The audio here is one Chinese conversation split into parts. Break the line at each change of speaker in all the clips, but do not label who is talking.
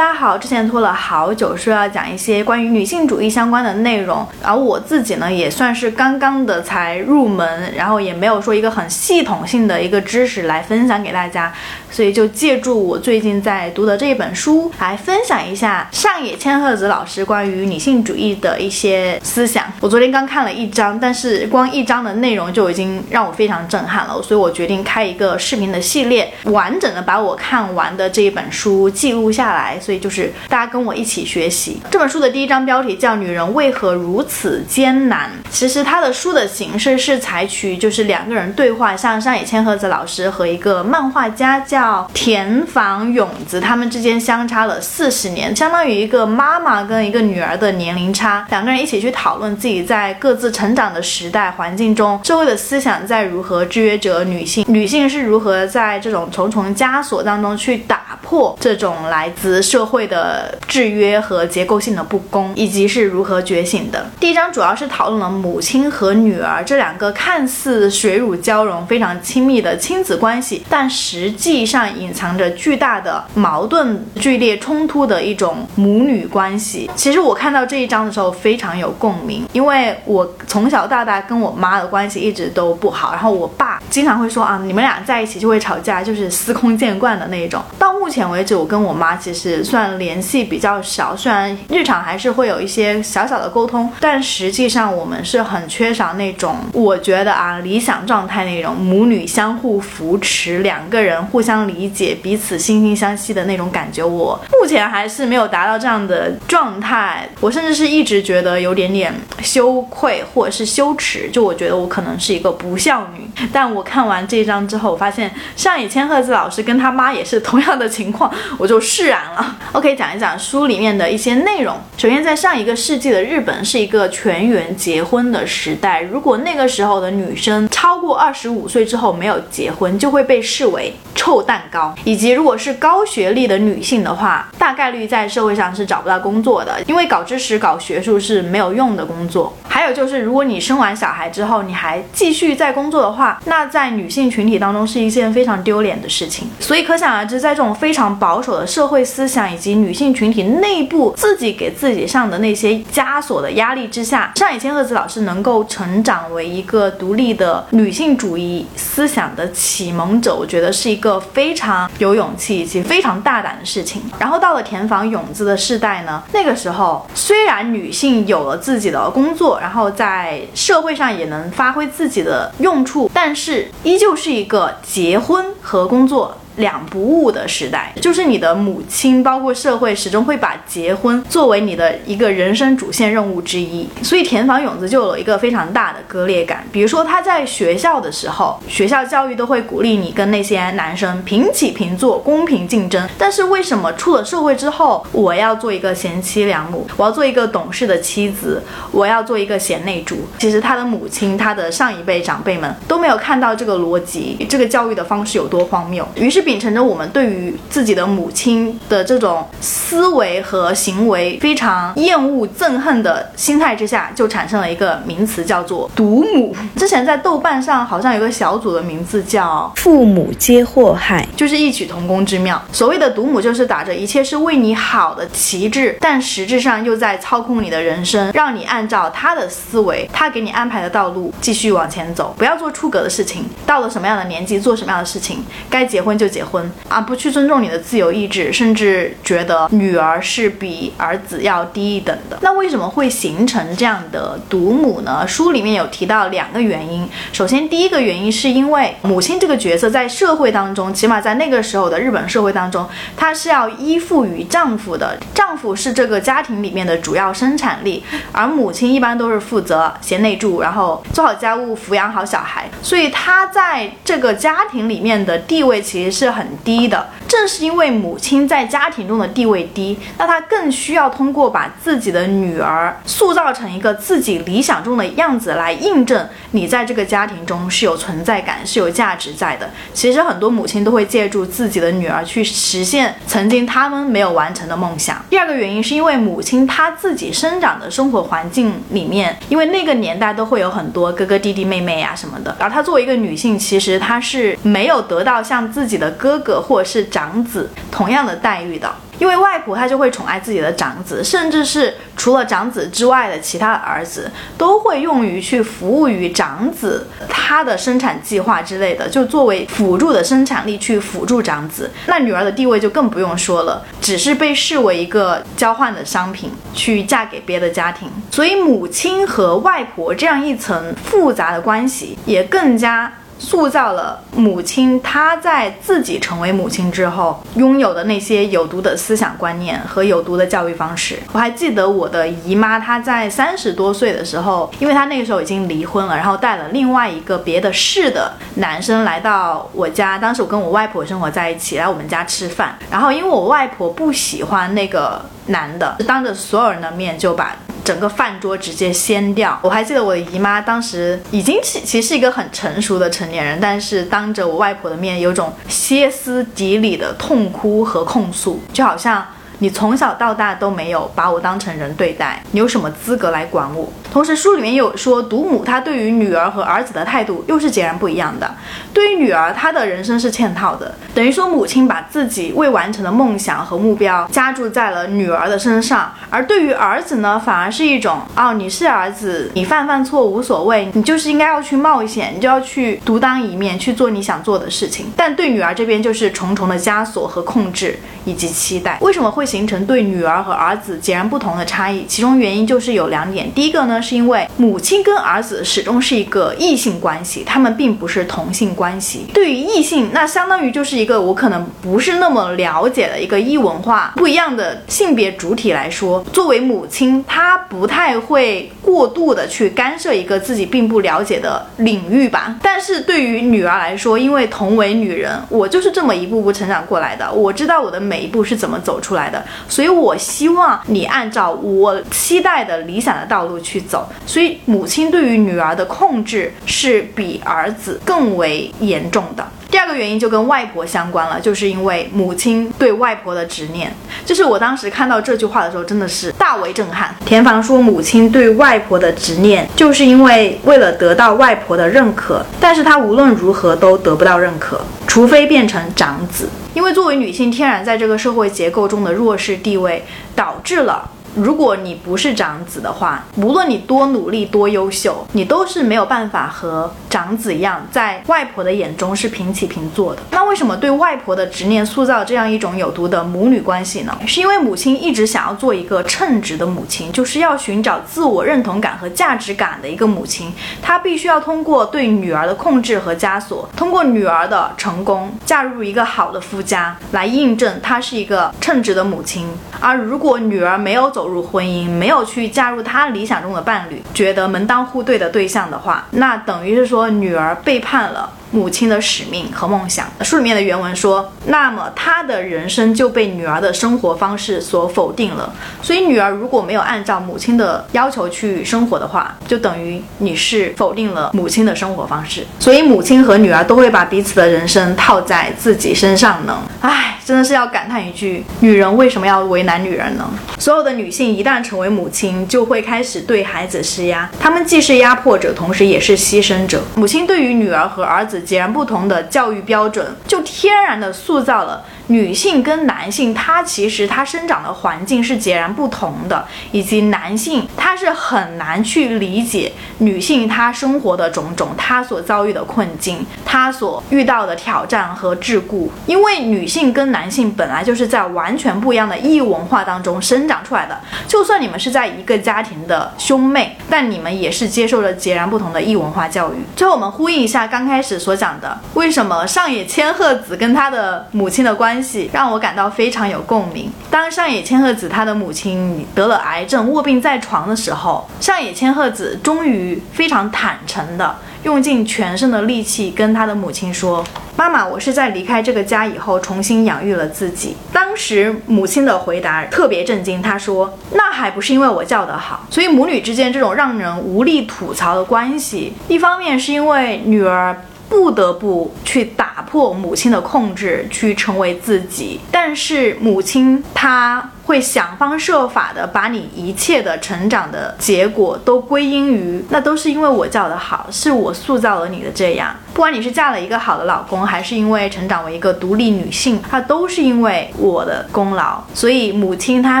大家好，之前拖了好久说要讲一些关于女性主义相关的内容，而我自己呢也算是刚刚的才入门，然后也没有说一个很系统性的一个知识来分享给大家，所以就借助我最近在读的这一本书来分享一下上野千鹤子老师关于女性主义的一些思想。我昨天刚看了一章，但是光一章的内容就已经让我非常震撼了，所以我决定开一个视频的系列，完整的把我看完的这一本书记录下来。所以就是大家跟我一起学习这本书的第一章标题叫《女人为何如此艰难》。其实它的书的形式是采取就是两个人对话，像上野千鹤子老师和一个漫画家叫田房勇子，他们之间相差了四十年，相当于一个妈妈跟一个女儿的年龄差。两个人一起去讨论自己在各自成长的时代环境中，社会的思想在如何制约着女性，女性是如何在这种重重枷锁当中去打破这种来自。社会的制约和结构性的不公，以及是如何觉醒的。第一章主要是讨论了母亲和女儿这两个看似水乳交融、非常亲密的亲子关系，但实际上隐藏着巨大的矛盾、剧烈冲突的一种母女关系。其实我看到这一章的时候非常有共鸣，因为我从小到大跟我妈的关系一直都不好，然后我爸经常会说啊，你们俩在一起就会吵架，就是司空见惯的那一种。到目前为止，我跟我妈其实。算联系比较少，虽然日常还是会有一些小小的沟通，但实际上我们是很缺少那种，我觉得啊，理想状态那种母女相互扶持，两个人互相理解，彼此惺惺相惜的那种感觉。我目前还是没有达到这样的状态，我甚至是一直觉得有点点羞愧或者是羞耻，就我觉得我可能是一个不孝女。但我看完这一章之后，我发现上野千鹤子老师跟他妈也是同样的情况，我就释然了。OK，讲一讲书里面的一些内容。首先，在上一个世纪的日本是一个全员结婚的时代。如果那个时候的女生超过二十五岁之后没有结婚，就会被视为臭蛋糕。以及，如果是高学历的女性的话，大概率在社会上是找不到工作的，因为搞知识、搞学术是没有用的工作。还有就是，如果你生完小孩之后你还继续在工作的话，那在女性群体当中是一件非常丢脸的事情。所以可想而知，在这种非常保守的社会思想。以及女性群体内部自己给自己上的那些枷锁的压力之下，上野千鹤子老师能够成长为一个独立的女性主义思想的启蒙者，我觉得是一个非常有勇气以及非常大胆的事情。然后到了田房勇子的世代呢，那个时候虽然女性有了自己的工作，然后在社会上也能发挥自己的用处，但是依旧是一个结婚和工作。两不误的时代，就是你的母亲，包括社会，始终会把结婚作为你的一个人生主线任务之一。所以田房勇子就有一个非常大的割裂感。比如说他在学校的时候，学校教育都会鼓励你跟那些男生平起平坐、公平竞争。但是为什么出了社会之后，我要做一个贤妻良母，我要做一个懂事的妻子，我要做一个贤内助？其实他的母亲、他的上一辈长辈们都没有看到这个逻辑，这个教育的方式有多荒谬。于是。秉承着我们对于自己的母亲的这种思维和行为非常厌恶、憎恨的心态之下，就产生了一个名词，叫做“毒母”。之前在豆瓣上好像有个小组的名字叫“父母皆祸害”，就是异曲同工之妙。所谓的“毒母”，就是打着一切是为你好的旗帜，但实质上又在操控你的人生，让你按照他的思维、他给你安排的道路继续往前走，不要做出格的事情。到了什么样的年纪做什么样的事情，该结婚就结。婚啊，不去尊重你的自由意志，甚至觉得女儿是比儿子要低一等的。那为什么会形成这样的独母呢？书里面有提到两个原因。首先，第一个原因是因为母亲这个角色在社会当中，起码在那个时候的日本社会当中，她是要依附于丈夫的。丈夫是这个家庭里面的主要生产力，而母亲一般都是负责贤内助，然后做好家务，抚养好小孩。所以她在这个家庭里面的地位其实。是很低的，正是因为母亲在家庭中的地位低，那她更需要通过把自己的女儿塑造成一个自己理想中的样子来印证你在这个家庭中是有存在感、是有价值在的。其实很多母亲都会借助自己的女儿去实现曾经他们没有完成的梦想。第二个原因是因为母亲她自己生长的生活环境里面，因为那个年代都会有很多哥哥弟弟妹妹呀什么的，而她作为一个女性，其实她是没有得到像自己的。哥哥或者是长子同样的待遇的。因为外婆她就会宠爱自己的长子，甚至是除了长子之外的其他的儿子，都会用于去服务于长子他的生产计划之类的，就作为辅助的生产力去辅助长子。那女儿的地位就更不用说了，只是被视为一个交换的商品，去嫁给别的家庭。所以母亲和外婆这样一层复杂的关系，也更加。塑造了母亲，她在自己成为母亲之后拥有的那些有毒的思想观念和有毒的教育方式。我还记得我的姨妈，她在三十多岁的时候，因为她那个时候已经离婚了，然后带了另外一个别的市的男生来到我家。当时我跟我外婆生活在一起，来我们家吃饭。然后因为我外婆不喜欢那个男的，当着所有人的面就把。整个饭桌直接掀掉。我还记得我的姨妈当时已经是其实是一个很成熟的成年人，但是当着我外婆的面，有种歇斯底里的痛哭和控诉，就好像。你从小到大都没有把我当成人对待，你有什么资格来管我？同时，书里面有说，独母她对于女儿和儿子的态度又是截然不一样的。对于女儿，她的人生是嵌套的，等于说母亲把自己未完成的梦想和目标加注在了女儿的身上；而对于儿子呢，反而是一种哦，你是儿子，你犯犯错无所谓，你就是应该要去冒险，你就要去独当一面去做你想做的事情。但对女儿这边就是重重的枷锁和控制以及期待。为什么会？形成对女儿和儿子截然不同的差异，其中原因就是有两点。第一个呢是因为母亲跟儿子始终是一个异性关系，他们并不是同性关系。对于异性，那相当于就是一个我可能不是那么了解的一个异文化不一样的性别主体来说，作为母亲，她不太会过度的去干涉一个自己并不了解的领域吧。但是对于女儿来说，因为同为女人，我就是这么一步步成长过来的，我知道我的每一步是怎么走出来的。所以，我希望你按照我期待的理想的道路去走。所以，母亲对于女儿的控制是比儿子更为严重的。第二个原因就跟外婆相关了，就是因为母亲对外婆的执念。就是我当时看到这句话的时候，真的是大为震撼。田房说，母亲对外婆的执念，就是因为为了得到外婆的认可，但是她无论如何都得不到认可，除非变成长子。因为作为女性，天然在这个社会结构中的弱势地位，导致了。如果你不是长子的话，无论你多努力、多优秀，你都是没有办法和长子一样，在外婆的眼中是平起平坐的。那为什么对外婆的执念塑造这样一种有毒的母女关系呢？是因为母亲一直想要做一个称职的母亲，就是要寻找自我认同感和价值感的一个母亲。她必须要通过对女儿的控制和枷锁，通过女儿的成功嫁入一个好的夫家，来印证她是一个称职的母亲。而如果女儿没有走，走入婚姻，没有去嫁入他理想中的伴侣，觉得门当户对的对象的话，那等于是说女儿背叛了。母亲的使命和梦想。书里面的原文说，那么她的人生就被女儿的生活方式所否定了。所以，女儿如果没有按照母亲的要求去生活的话，就等于你是否定了母亲的生活方式。所以，母亲和女儿都会把彼此的人生套在自己身上呢。唉，真的是要感叹一句：女人为什么要为难女人呢？所有的女性一旦成为母亲，就会开始对孩子施压。她们既是压迫者，同时也是牺牲者。母亲对于女儿和儿子。截然不同的教育标准，就天然的塑造了。女性跟男性，他其实他生长的环境是截然不同的，以及男性他是很难去理解女性她生活的种种，她所遭遇的困境，她所遇到的挑战和桎梏，因为女性跟男性本来就是在完全不一样的异文化当中生长出来的，就算你们是在一个家庭的兄妹，但你们也是接受了截然不同的异文化教育。最后我们呼应一下刚开始所讲的，为什么上野千鹤子跟她的母亲的关系。让我感到非常有共鸣。当上野千鹤子她的母亲得了癌症卧病在床的时候，上野千鹤子终于非常坦诚的用尽全身的力气跟她的母亲说：“妈妈，我是在离开这个家以后重新养育了自己。”当时母亲的回答特别震惊，她说：“那还不是因为我叫得好。”所以母女之间这种让人无力吐槽的关系，一方面是因为女儿。不得不去打破母亲的控制，去成为自己。但是母亲她。会想方设法的把你一切的成长的结果都归因于，那都是因为我教的好，是我塑造了你的这样。不管你是嫁了一个好的老公，还是因为成长为一个独立女性，它都是因为我的功劳。所以母亲她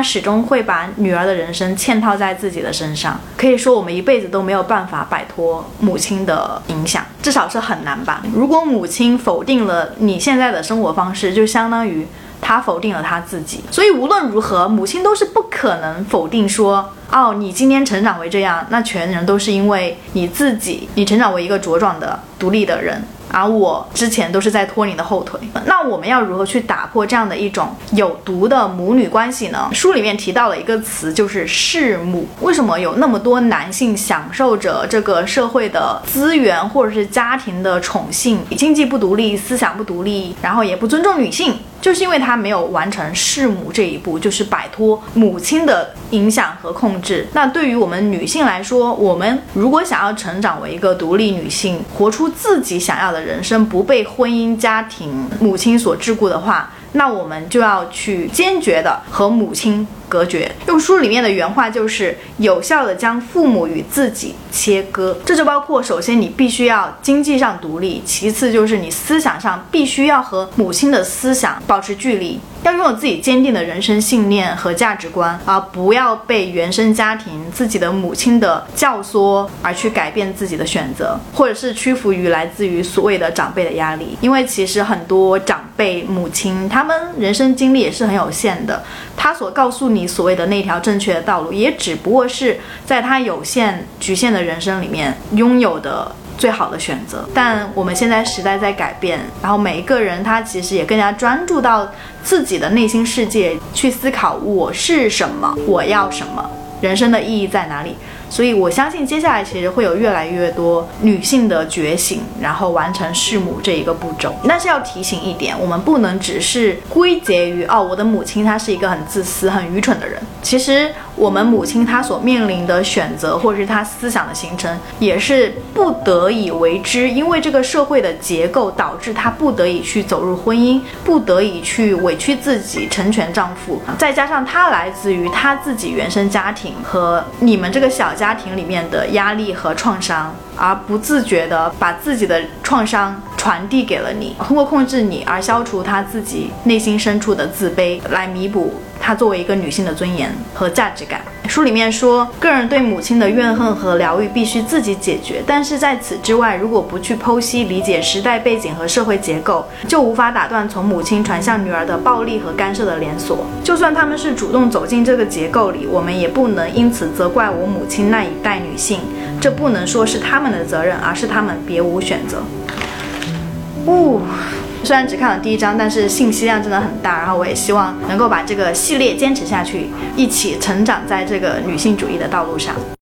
始终会把女儿的人生嵌套在自己的身上。可以说，我们一辈子都没有办法摆脱母亲的影响，至少是很难吧。如果母亲否定了你现在的生活方式，就相当于。他否定了他自己，所以无论如何，母亲都是不可能否定说，哦，你今天成长为这样，那全人都是因为你自己，你成长为一个茁壮的、独立的人。而我之前都是在拖你的后腿，那我们要如何去打破这样的一种有毒的母女关系呢？书里面提到了一个词，就是弑母。为什么有那么多男性享受着这个社会的资源，或者是家庭的宠幸，经济不独立，思想不独立，然后也不尊重女性，就是因为他没有完成弑母这一步，就是摆脱母亲的影响和控制。那对于我们女性来说，我们如果想要成长为一个独立女性，活出自己想要的。人生不被婚姻家庭母亲所桎梏的话，那我们就要去坚决的和母亲。隔绝，用书里面的原话就是有效的将父母与自己切割，这就包括首先你必须要经济上独立，其次就是你思想上必须要和母亲的思想保持距离，要拥有自己坚定的人生信念和价值观，而不要被原生家庭自己的母亲的教唆而去改变自己的选择，或者是屈服于来自于所谓的长辈的压力，因为其实很多长辈母亲他们人生经历也是很有限的，他所告诉你。你所谓的那条正确的道路，也只不过是在他有限局限的人生里面拥有的最好的选择。但我们现在时代在改变，然后每一个人他其实也更加专注到自己的内心世界去思考：我是什么？我要什么？人生的意义在哪里？所以，我相信接下来其实会有越来越多女性的觉醒，然后完成弑母这一个步骤。但是要提醒一点，我们不能只是归结于哦，我的母亲她是一个很自私、很愚蠢的人。其实。我们母亲她所面临的选择，或者是她思想的形成，也是不得已为之，因为这个社会的结构导致她不得已去走入婚姻，不得已去委屈自己成全丈夫，再加上她来自于她自己原生家庭和你们这个小家庭里面的压力和创伤，而不自觉的把自己的创伤传递给了你，通过控制你而消除她自己内心深处的自卑，来弥补。她作为一个女性的尊严和价值感，书里面说，个人对母亲的怨恨和疗愈必须自己解决。但是在此之外，如果不去剖析理解时代背景和社会结构，就无法打断从母亲传向女儿的暴力和干涉的连锁。就算他们是主动走进这个结构里，我们也不能因此责怪我母亲那一代女性。这不能说是他们的责任，而是他们别无选择。呜。虽然只看了第一章，但是信息量真的很大。然后我也希望能够把这个系列坚持下去，一起成长在这个女性主义的道路上。